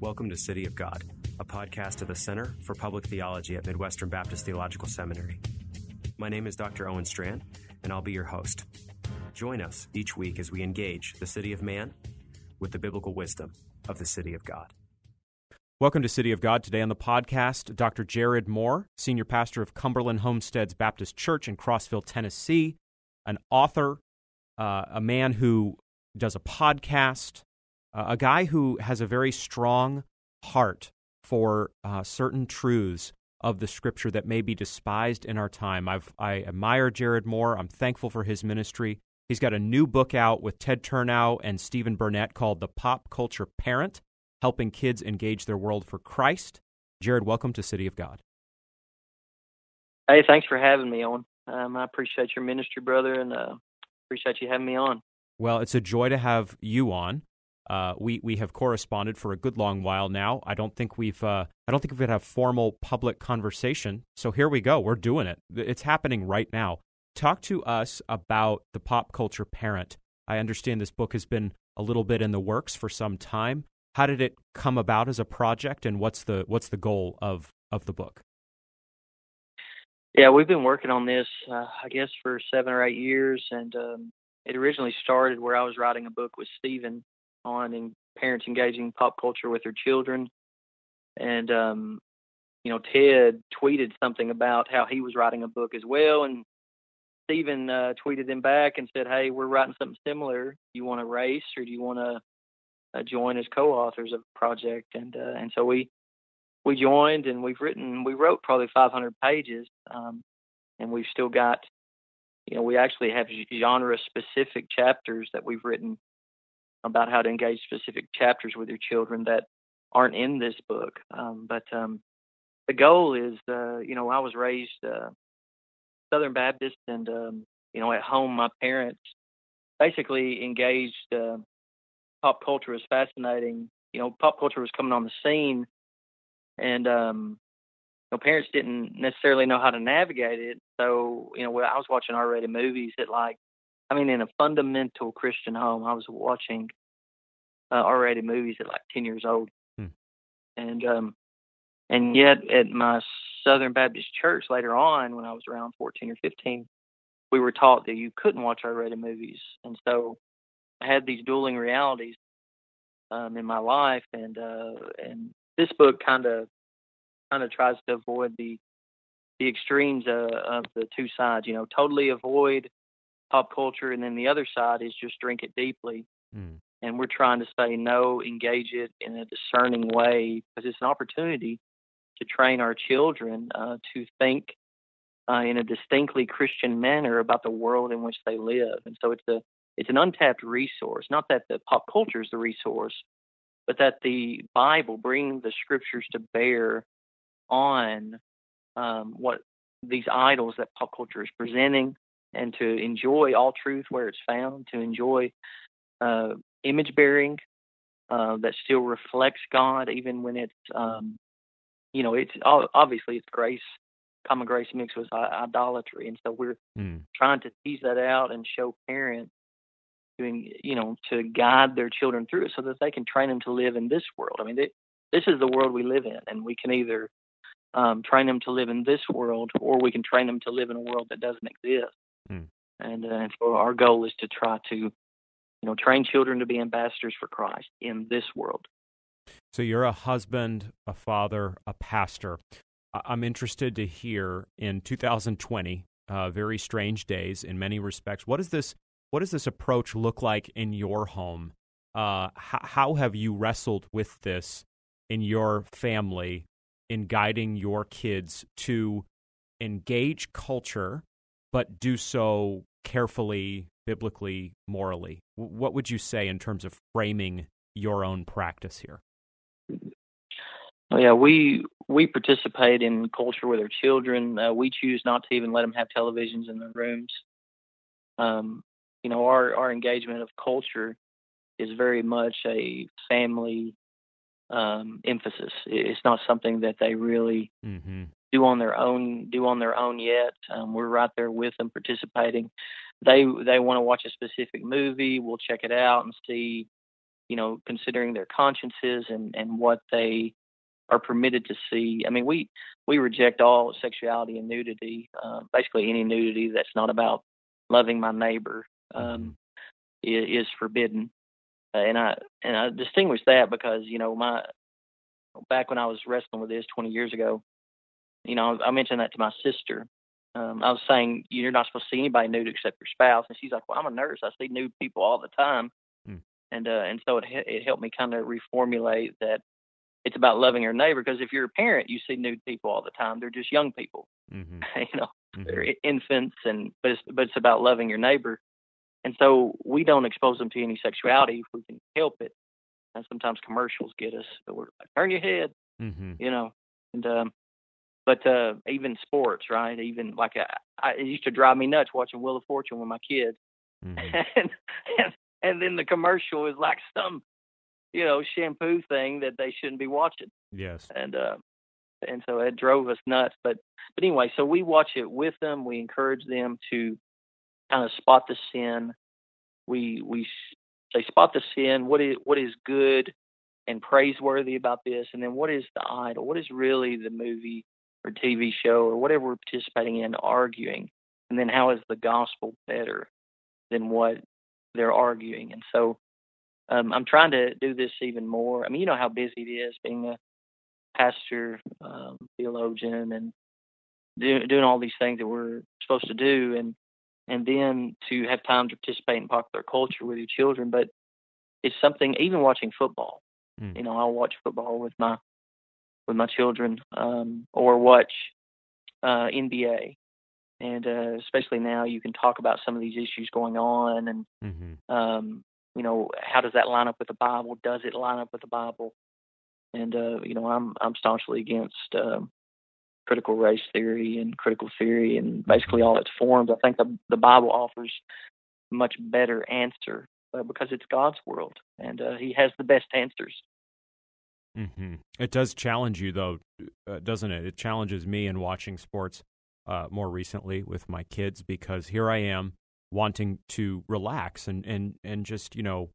Welcome to City of God, a podcast of the Center for Public Theology at Midwestern Baptist Theological Seminary. My name is Dr. Owen Strachan, and I'll be your host. Join us each week as we engage the city of man with the biblical wisdom of the city of God. Welcome to City of God. Today on the podcast, Dr. Jared Moore, senior pastor of Cumberland Homesteads Baptist Church in Crossville, Tennessee, an author, uh, a man who does a podcast, uh, a guy who has a very strong heart for uh, certain truths of the scripture that may be despised in our time. I've, I admire Jared Moore. I'm thankful for his ministry. He's got a new book out with Ted Turnau and Stephen Burnett called The Pop Culture Parent Helping Kids Engage Their World for Christ. Jared, welcome to City of God. Hey, thanks for having me on. Um, I appreciate your ministry, brother, and uh, appreciate you having me on. Well, it's a joy to have you on. Uh, we we have corresponded for a good long while now. I don't think we've uh, I don't think we've had a formal public conversation. So here we go. We're doing it. It's happening right now. Talk to us about the pop culture parent. I understand this book has been a little bit in the works for some time. How did it come about as a project, and what's the what's the goal of of the book? Yeah, we've been working on this, uh, I guess, for seven or eight years, and um, it originally started where I was writing a book with Stephen on in parents engaging pop culture with their children. And um, you know, Ted tweeted something about how he was writing a book as well, and Stephen uh, tweeted him back and said, "Hey, we're writing something similar. Do you want to race, or do you want to uh, join as co-authors of the project?" And uh, and so we we joined, and we've written we wrote probably 500 pages, um, and we've still got you know we actually have genre specific chapters that we've written about how to engage specific chapters with your children that aren't in this book. Um, but um, the goal is, uh, you know, I was raised uh, Southern Baptist, and um, you know, at home, my parents basically engaged. Uh, pop culture was fascinating. You know, pop culture was coming on the scene, and um, parents didn't necessarily know how to navigate it. So, you know, I was watching R-rated movies at like I mean, in a fundamental Christian home, I was watching uh, R-rated movies at like 10 years old, hmm. and um, and yet at my Southern Baptist church later on, when I was around 14 or 15, we were taught that you couldn't watch R-rated movies, and so I had these dueling realities um, in my life, and uh, and this book kind of kind of tries to avoid the the extremes uh, of the two sides. You know, totally avoid pop culture, and then the other side is just drink it deeply. Mm. And we're trying to say no, engage it in a discerning way because it's an opportunity to train our children uh, to think uh, in a distinctly Christian manner about the world in which they live. And so it's a it's an untapped resource. Not that the pop culture is the resource, but that the Bible bringing the scriptures to bear on um, what these idols that pop culture is presenting, and to enjoy all truth where it's found, to enjoy uh, image bearing uh, that still reflects God, even when it's, um, you know, it's obviously it's grace, common grace mixed with idolatry, and so we're mm. trying to tease that out and show parents doing, you know, to guide their children through it so that they can train them to live in this world. I mean, they, this is the world we live in, and we can either um, train them to live in this world, or we can train them to live in a world that doesn't exist. Mm. And, uh, and so our goal is to try to, you know, train children to be ambassadors for Christ in this world. So you're a husband, a father, a pastor. I'm interested to hear in 2020, uh, very strange days in many respects. What does this? What does this approach look like in your home? Uh, how, how have you wrestled with this in your family in guiding your kids to engage culture but do so carefully, biblically, morally? What would you say in terms of framing your own practice here? Oh, yeah, we we participate in culture with our children. Uh, we choose not to even let them have televisions in their rooms. Um, you know, our our engagement of culture is very much a family um, emphasis. It's not something that they really mm-hmm. Do on their own do on their own yet. Um, we're right there with them, participating. They they want to watch a specific movie. We'll check it out and see, you know, considering their consciences and and what they are permitted to see. I mean, we we reject all sexuality and nudity. Uh, basically, any nudity that's not about loving my neighbor um, is, is forbidden. Uh, and I and I distinguish that because you know my back when I was wrestling with this 20 years ago, you know I mentioned that to my sister. Um, I was saying you're not supposed to see anybody nude except your spouse, and she's like, "Well, I'm a nurse. I see nude people all the time." Mm. And uh, and so it it helped me kind of reformulate that it's about loving your neighbor because if you're a parent, you see nude people all the time. They're just young people, mm-hmm. you know, mm-hmm. they're infants, and but it's but it's about loving your neighbor, and so we don't expose them to any sexuality if we can help it. And sometimes commercials get us, but we're like, turn your head, mm-hmm. you know, and um, but uh, even sports, right? Even like I, I, it used to drive me nuts watching Wheel of Fortune with my kids, mm-hmm. and, and and then the commercial is like some you know, shampoo thing that they shouldn't be watching. Yes. And uh and so it drove us nuts. But but anyway, so we watch it with them. We encourage them to kind of spot the sin. We we say spot the sin. What is what is good and praiseworthy about this, and then what is the idol? What is really the movie or TV show or whatever we're participating in arguing, and then how is the gospel better than what they're arguing? And so um, I'm trying to do this even more. I mean, you know how busy it is being a pastor, um, theologian, and do, doing all these things that we're supposed to do, and and then to have time to participate in popular culture with your children. But it's something. Even watching football, mm. you know, I'll watch football with my with my children, um, or watch uh, NBA. And uh, especially now, you can talk about some of these issues going on, and mm-hmm. um, you know, how does that line up with the Bible? Does it line up with the Bible? And uh, you know, I'm I'm staunchly against um, critical race theory and critical theory and basically all its forms. I think the the Bible offers much better answer uh, because it's God's world and uh, He has the best answers. Mm-hmm. It does challenge you, though, uh, doesn't it? It challenges me in watching sports uh, more recently with my kids because here I am wanting to relax and and and just you know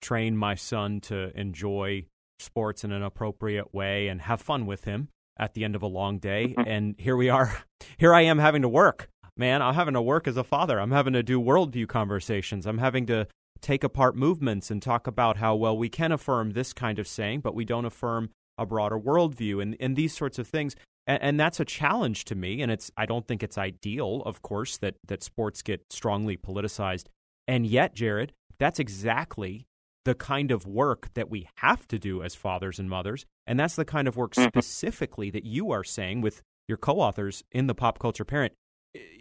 train my son to enjoy sports in an appropriate way and have fun with him at the end of a long day mm-hmm. and here we are here i am having to work man i'm having to work as a father i'm having to do worldview conversations i'm having to take apart movements and talk about how well we can affirm this kind of saying but we don't affirm a broader worldview and, and these sorts of things and, and, that's a challenge to me. And it's I don't think it's ideal, of course, that that sports get strongly politicized. And yet, Jared, that's exactly the kind of work that we have to do as fathers and mothers, and that's the kind of work mm-hmm. specifically that you are saying with your co-authors in the pop culture parent.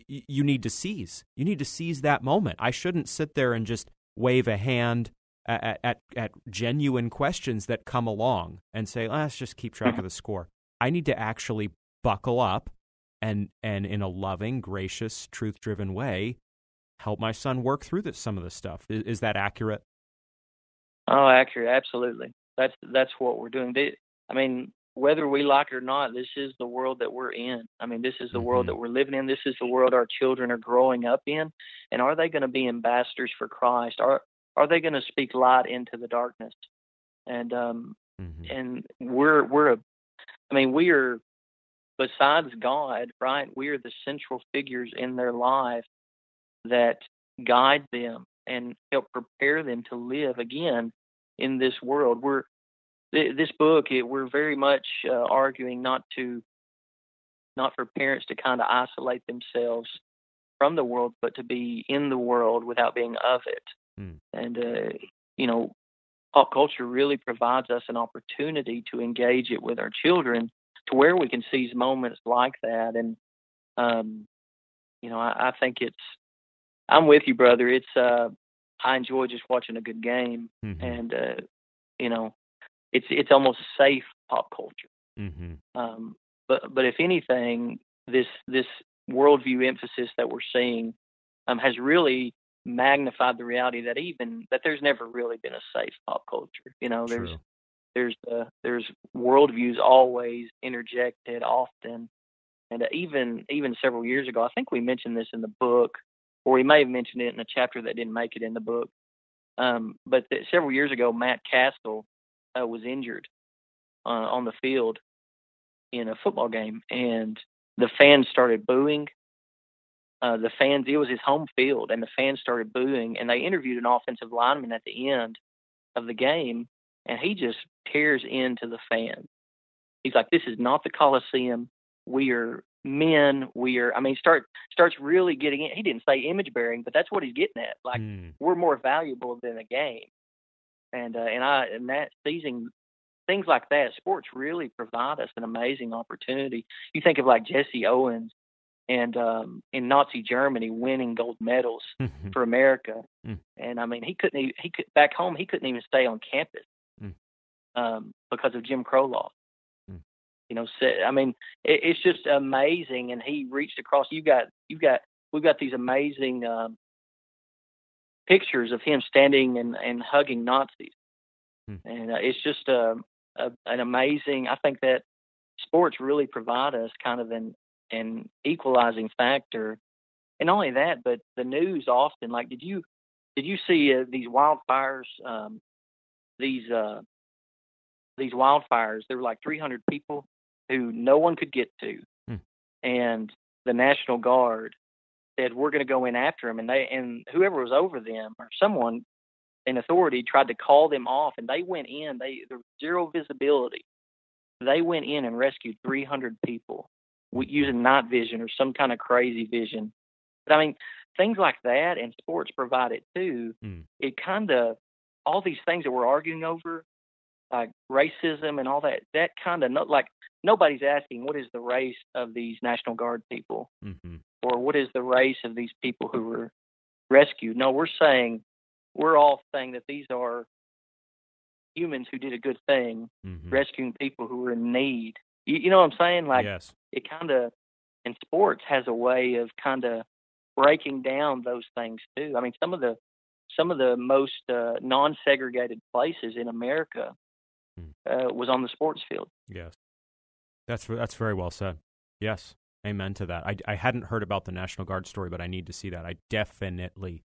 You need to seize. You need to seize that moment. I shouldn't sit there and just wave a hand at, at, at genuine questions that come along and say, let's just keep track mm-hmm. of the score. I need to actually buckle up and and in a loving, gracious, truth-driven way help my son work through this some of this stuff. Is, is that accurate? Oh, accurate, absolutely. That's that's what we're doing. They, I mean, whether we like it or not, this is the world that we're in. I mean, this is the mm-hmm. world that we're living in. This is the world our children are growing up in. And are they going to be ambassadors for Christ? Are are they going to speak light into the darkness? And um, mm-hmm. and we're we're a I mean, we are, besides God, right? We are the central figures in their life that guide them and help prepare them to live again in this world. We're this book. It, we're very much uh, arguing not to, not for parents to kind of isolate themselves from the world, but to be in the world without being of it. Mm. And uh, you know, pop culture really provides us an opportunity to engage it with our children to where we can seize moments like that. And, um, you know, I, I think it's, I'm with you, brother. It's uh, I enjoy just watching a good game, Mm-hmm. and uh, you know, it's it's almost safe pop culture. Mm-hmm. Um, but but if anything, this this worldview emphasis that we're seeing um, has really magnified the reality that even that there's never really been a safe pop culture. You know, there's True. there's uh, there's worldviews always interjected often, and uh, even even several years ago, I think we mentioned this in the book, or we may have mentioned it in a chapter that didn't make it in the book. Um, but th- several years ago, Matt Cassel uh, was injured uh, on the field in a football game, and the fans started booing. Uh, the fans, it was his home field, and the fans started booing, and they interviewed an offensive lineman at the end of the game, and he just tears into the fans. He's like, "This is not the Coliseum. We are men. We are." I mean, start starts really getting in. He didn't say image bearing, but that's what he's getting at. Like, Mm. we're more valuable than a game. And uh, and I and that seizing things like that, sports really provide us an amazing opportunity. You think of like Jesse Owens and um, in Nazi Germany winning gold medals Mm-hmm. for America, Mm. and I mean he couldn't e- he could back home he couldn't even stay on campus Mm. um, because of Jim Crow law. Mm. You know, so, I mean it, it's just amazing, and he reached across. You got you got we've got these amazing um, pictures of him standing and, and hugging Nazis, Hmm. and uh, it's just a, a an amazing. I think that sports really provide us kind of an an equalizing factor, and not only that, but the news often. Like, did you did you see uh, these wildfires? Um, these uh, these wildfires. There were like 300 people who no one could get to, Hmm. and the National Guard said we're going to go in after them, and they and whoever was over them or someone in authority tried to call them off, and they went in. They there was zero visibility. They went in and rescued 300 people using night vision or some kind of crazy vision. But I mean, things like that, and sports provide it too. Mm. It kind of all these things that we're arguing over, like racism and all that. That kind of not like nobody's asking what is the race of these National Guard people Mm-hmm. Or what is the race of these people who were rescued. No, we're saying we're all saying that these are humans who did a good thing, Mm-hmm. rescuing people who were in need. You, you know what I'm saying? Like yes. it kind of, and sports has a way of kind of breaking down those things too. I mean, some of the some of the most uh, non-segregated places in America Hmm. uh, was on the sports field. Yes. That's that's very well said. Yes. Amen to that. I, I hadn't heard about the National Guard story, but I need to see that. I definitely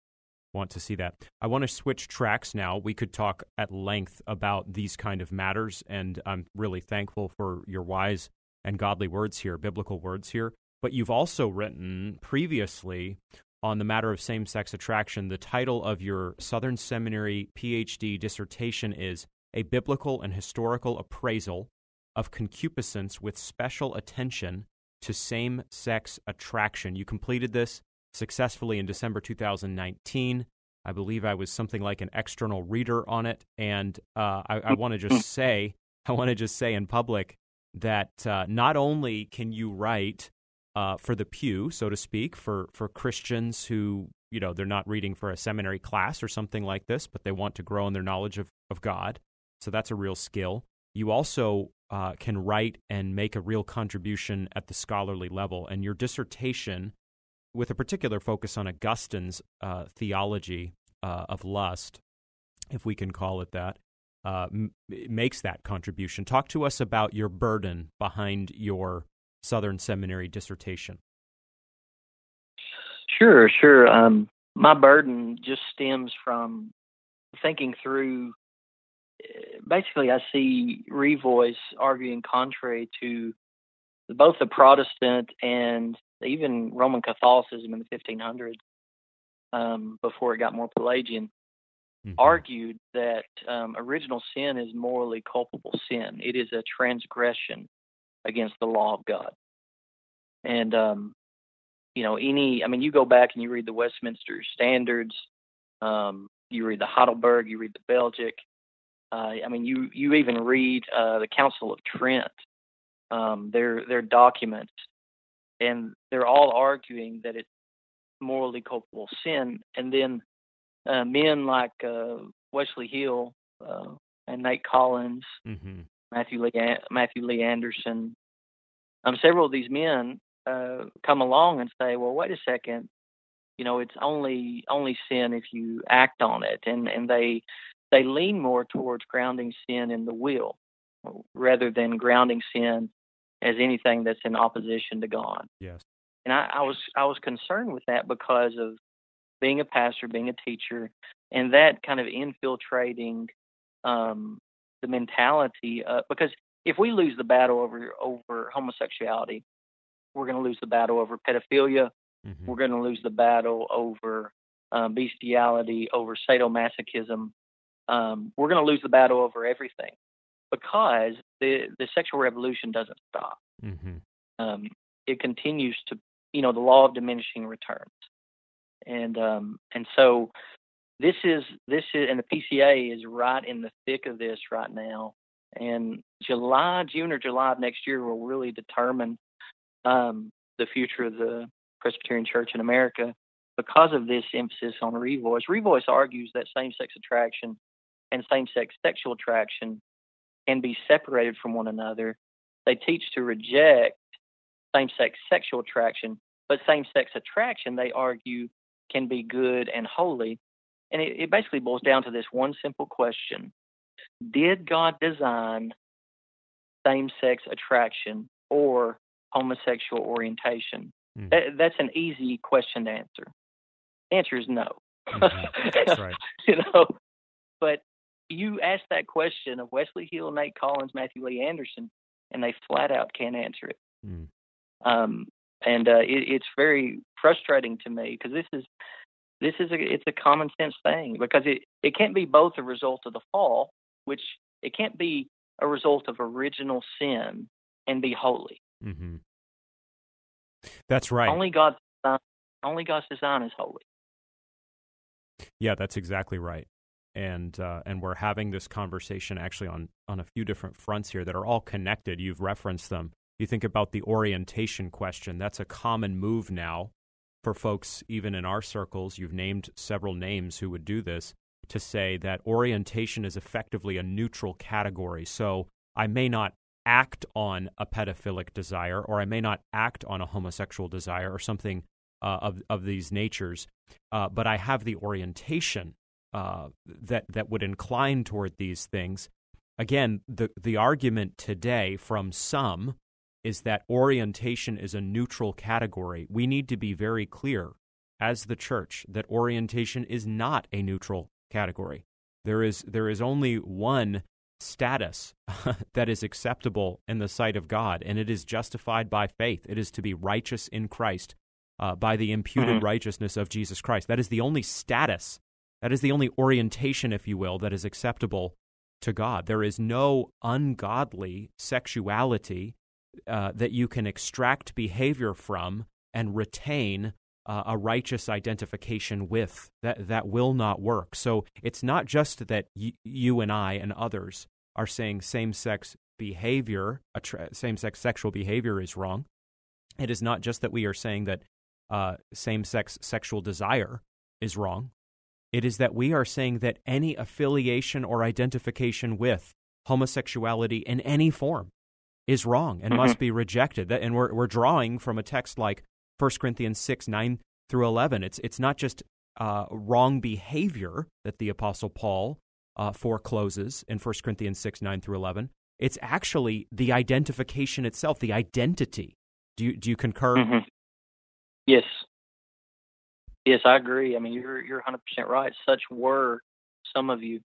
want to see that. I want to switch tracks now. We could talk at length about these kind of matters, and I'm really thankful for your wise and godly words here, biblical words here. But you've also written previously on the matter of same sex attraction. The title of your Southern Seminary PhD dissertation is A Biblical and Historical Appraisal of Concupiscence with Special Attention to Same Sex Attraction. You completed this successfully in December 2019. I believe I was something like an external reader on it. And uh, I, I want to just say, I want to just say in public that uh, not only can you write uh, for the pew, so to speak, for for Christians who you know they're not reading for a seminary class or something like this, but they want to grow in their knowledge of of God. So that's a real skill. You also uh, can write and make a real contribution at the scholarly level, and your dissertation, with a particular focus on Augustine's uh, theology uh, of lust, if we can call it that, uh, m- makes that contribution. Talk to us about your burden behind your Southern Seminary dissertation. Sure, sure. Um, my burden just stems from thinking through. Basically, I see Revoice arguing contrary to both the Protestant and even Roman Catholicism in the 1500s, um, before it got more Pelagian, Mhm. argued that um, original sin is morally culpable sin. It is a transgression against the law of God. And um, you know, any I mean, you go back and you read the Westminster Standards, um, you read the Heidelberg, you read the Belgic. Uh, I mean, you you even read uh, the Council of Trent, um, their their documents, and they're all arguing that it's morally culpable sin, and then uh, men like uh, Wesley Hill uh, and Nate Collins, mm-hmm. Matthew Lee Matthew Lee Anderson, um, several of these men uh, come along and say, "Well, wait a second, you know, it's only only sin if you act on it," and and they they lean more towards grounding sin in the will rather than grounding sin as anything that's in opposition to God. Yes. And I, I was I was concerned with that because of being a pastor, being a teacher, and that kind of infiltrating um, the mentality. Uh, because if we lose the battle over over homosexuality, we're going to lose the battle over pedophilia. Mm-hmm. We're going to lose the battle over uh, bestiality, over sadomasochism. Um, we're going to lose the battle over everything because the the sexual revolution doesn't stop. Mm-hmm. Um, it continues to, you know, the law of diminishing returns, and um, and so this is this is and the PCA is right in the thick of this right now. And July, June or July of next year will really determine um, the future of the Presbyterian Church in America because of this emphasis on revoice. Revoice argues that same-sex attraction and same-sex sexual attraction can be separated from one another. They teach to reject same sex sexual attraction, but same sex attraction, they argue, can be good and holy. And it, it basically boils down to this one simple question Did God design same sex attraction or homosexual orientation? Mm. That, that's an easy question to answer. The answer is no. Mm-hmm. That's right. you know, but you ask that question of Wesley Hill, Nate Collins, Matthew Lee Anderson, and they flat out can't answer it. Mm. Um, and uh, it, it's very frustrating to me because this is this is a it's a common sense thing because it it can't be both a result of the fall, which it can't be a result of original sin and be holy. Mm-hmm. That's right. Only God's design, only God's design is holy. Yeah, that's exactly right and uh, and we're having this conversation actually on on a few different fronts here that are all connected. You've referenced them. You think about the orientation question. That's a common move now for folks, even in our circles. You've named several names who would do this to say that orientation is effectively a neutral category. So I may not act on a pedophilic desire, or I may not act on a homosexual desire, or something uh, of of these natures, uh, but I have the orientation uh, that that would incline toward these things. Again, the the argument today from some is that orientation is a neutral category. We need to be very clear as the church that orientation is not a neutral category. There is there is only one status that is acceptable in the sight of God, and it is justified by faith. It is to be righteous in Christ uh, by the imputed mm-hmm. righteousness of Jesus Christ. That is the only status that is the only orientation, if you will, that is acceptable to God. There is no ungodly sexuality uh, that you can extract behavior from and retain uh, a righteous identification with. That that will not work. So it's not just that y- you and I and others are saying same-sex behavior, tra- same-sex sexual behavior is wrong. It is not just that we are saying that uh, same-sex sexual desire is wrong. It is that we are saying that any affiliation or identification with homosexuality in any form is wrong and mm-hmm. must be rejected. And we're, we're drawing from a text like 1 Corinthians 6 9 through 11. It's, it's not just uh, wrong behavior that the Apostle Paul uh, forecloses in 1 Corinthians 6 9 through 11. It's actually the identification itself, the identity. Do you, do you concur? Mm-hmm. Yes. Yes, I agree. I mean, you're you're 100% right. Such were some of you.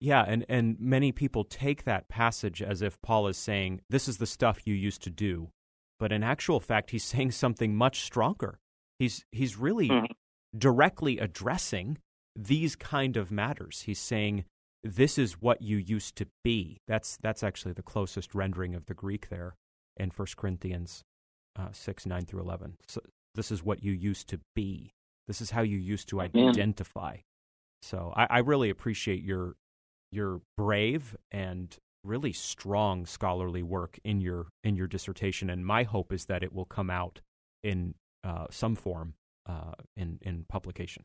Yeah, and and many people take that passage as if Paul is saying this is the stuff you used to do, but in actual fact, he's saying something much stronger. He's he's really mm-hmm. directly addressing these kind of matters. He's saying this is what you used to be. That's that's actually the closest rendering of the Greek there in 1 Corinthians uh, 6, 9 through 11. So, this is what you used to be. This is how you used to identify. So I, I really appreciate your your brave and really strong scholarly work in your in your dissertation, and my hope is that it will come out in uh, some form uh, in in publication.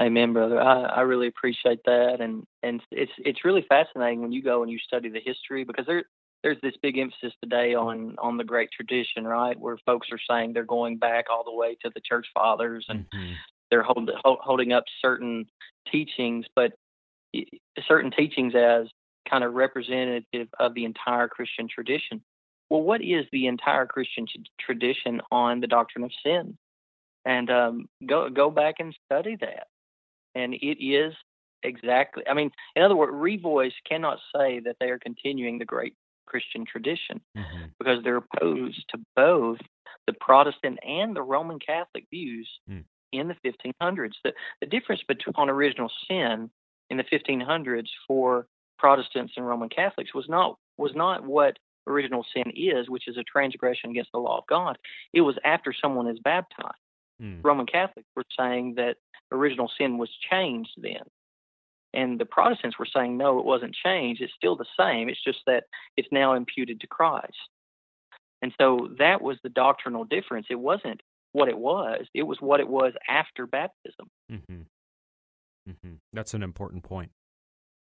Amen, brother. I, I really appreciate that, and and it's it's really fascinating when you go and you study the history because there there's this big emphasis today on on the great tradition, right? Where folks are saying they're going back all the way to the church fathers and mm-hmm. they're hold, hold, holding up certain teachings, but certain teachings as kind of representative of the entire Christian tradition. Well, what is the entire Christian t- tradition on the doctrine of sin? And um, go go back and study that. And it is exactly. I mean, in other words, Revoice cannot say that they are continuing the great Christian tradition mm-hmm. because they're opposed to both the Protestant and the Roman Catholic views mm. in the 1500s. The, the difference between on original sin in the 1500s for Protestants and Roman Catholics was not was not what original sin is, which is a transgression against the law of God. It was after someone is baptized. Mm. Roman Catholics were saying that original sin was changed then. And the Protestants were saying, no, it wasn't changed. It's still the same. It's just that it's now imputed to Christ. And so that was the doctrinal difference. It wasn't what it was, it was what it was after baptism. Mm-hmm. Mm-hmm. That's an important point.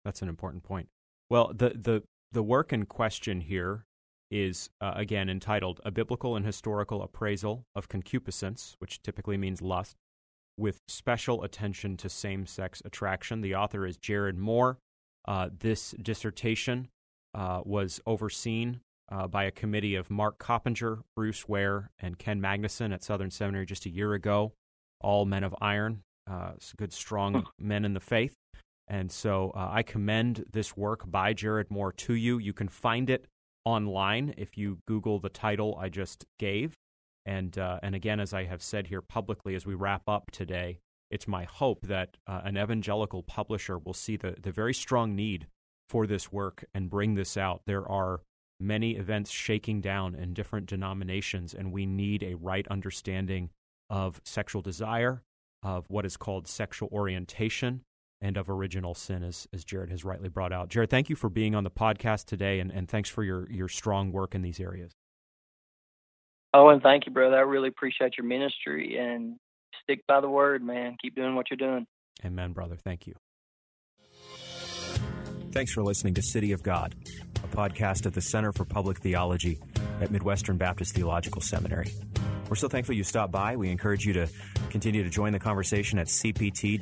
That's an important point. Well, the, the, the work in question here is, uh, again, entitled A Biblical and Historical Appraisal of Concupiscence, which typically means lust, with special attention to same sex attraction. The author is Jared Moore. Uh, this dissertation uh, was overseen uh, by a committee of Mark Coppenger, Bruce Ware, and Ken Magnuson at Southern Seminary just a year ago. All men of iron, uh, good, strong men in the faith. And so uh, I commend this work by Jared Moore to you. You can find it online if you Google the title I just gave. And uh, and again, as I have said here publicly, as we wrap up today, it's my hope that uh, an evangelical publisher will see the the very strong need for this work and bring this out. There are many events shaking down in different denominations, and we need a right understanding of sexual desire, of what is called sexual orientation, and of original sin, as, as Jared has rightly brought out. Jared, thank you for being on the podcast today, and, and thanks for your, your strong work in these areas. Oh, and thank you, brother. I really appreciate your ministry and stick by the word, man. Keep doing what you're doing. Amen, brother. Thank you. Thanks for listening to City of God, a podcast at the Center for Public Theology at Midwestern Baptist Theological Seminary. We're so thankful you stopped by. We encourage you to continue to join the conversation at cpt.mbts.edu,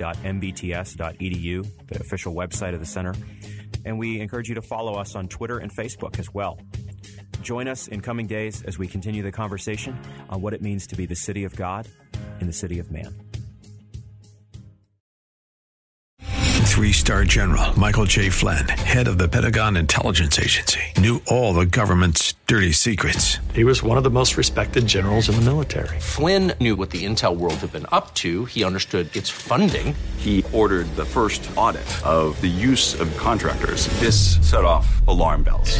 the official website of the center. And we encourage you to follow us on Twitter and Facebook as well. Join us in coming days as we continue the conversation on what it means to be the city of God in the city of man. Three star general Michael J. Flynn, head of the Pentagon Intelligence Agency, knew all the government's dirty secrets. He was one of the most respected generals in the military. Flynn knew what the intel world had been up to, he understood its funding. He ordered the first audit of the use of contractors. This set off alarm bells.